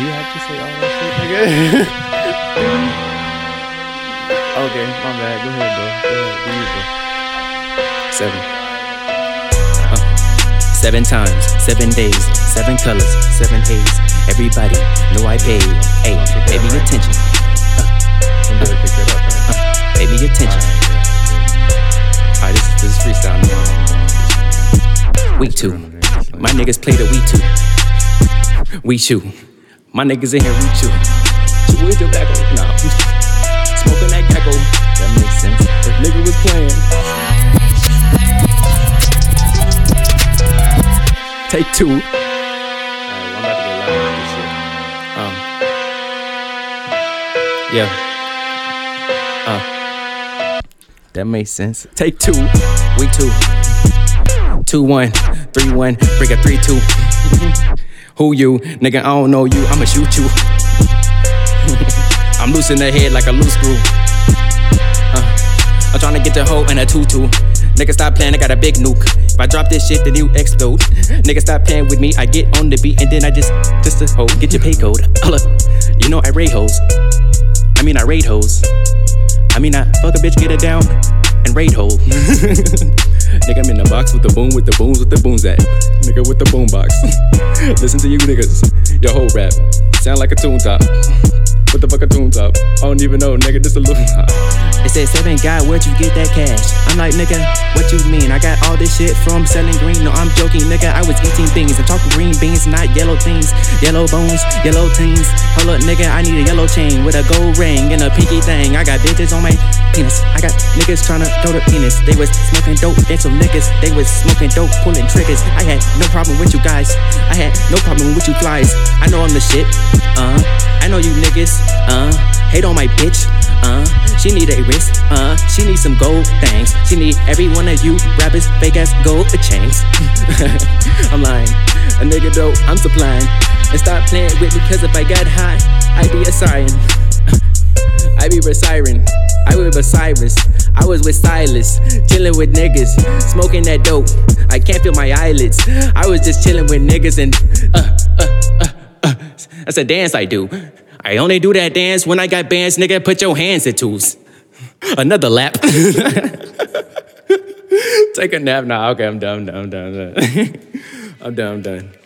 Do you have to say all that shit, nigga? okay, my bad. Go ahead, bro. Go ahead. Do you, bro. Seven. Uh, seven times, seven days, seven colors, seven haze. Everybody know I paid. Hey, pay me attention. Week two. My niggas play the we two. We chew. My niggas in here, we chew. Chew with tobacco. Nah. Smoking that gecko. That makes sense. If nigga was playing. Take two. Um. Yeah. Uh. That makes sense. Take two. Week two. Two one. Break a three two. Who you? Nigga, I don't know you. I'ma shoot you. I'm loose in the head like a loose screw. Uh, I'm tryna get the hoe in a tutu. Nigga, stop playing, I got a big nuke. If I drop this shit, then you explode. Nigga, stop playing with me. I get on the beat and then I just, just a hoe. Get your pay code. You know I raid hoes. I mean, I raid hoes. I mean, I fuck a bitch, get it down, and raid hole. Nigga, I'm in the box with the boom, with the booms, with the booms at. Nigga, with the boom box. Listen to you niggas. Your whole rap sound like a tune top. What the fuck a tune top? I don't even know, nigga. This a little. Said seven guy, where'd you get that cash? I'm like, nigga, what you mean? I got all this shit from selling green. No, I'm joking, nigga. I was eating beans. I'm talking green beans, not yellow things. Yellow bones, yellow teens. Hold up, nigga, I need a yellow chain with a gold ring and a pinky thing. I got bitches on my penis. I got niggas tryna throw the penis. They was smoking dope, and some niggas. They was smoking dope, pulling triggers. I had no problem with you guys. I had no problem with you flies. I know I'm the shit. Uh, I know you niggas. Uh, hate on my bitch. Uh, she need a wrist. Uh, she need some gold things. She need every one of you rappers fake ass gold chains. I'm lying. A nigga though, I'm supplying. And stop playing with me, cause if I got high, I'd be a siren. I be with Siren. I was with Cyrus. I was with Silas. Chilling with niggas. Smoking that dope. I can't feel my eyelids. I was just chilling with niggas and uh, uh, uh, uh. That's a dance I do. I only do that dance when I got bands, nigga. Put your hands in twos. Another lap. Take a nap now. Okay, I'm done. I'm done. I'm done. I'm done. I'm done.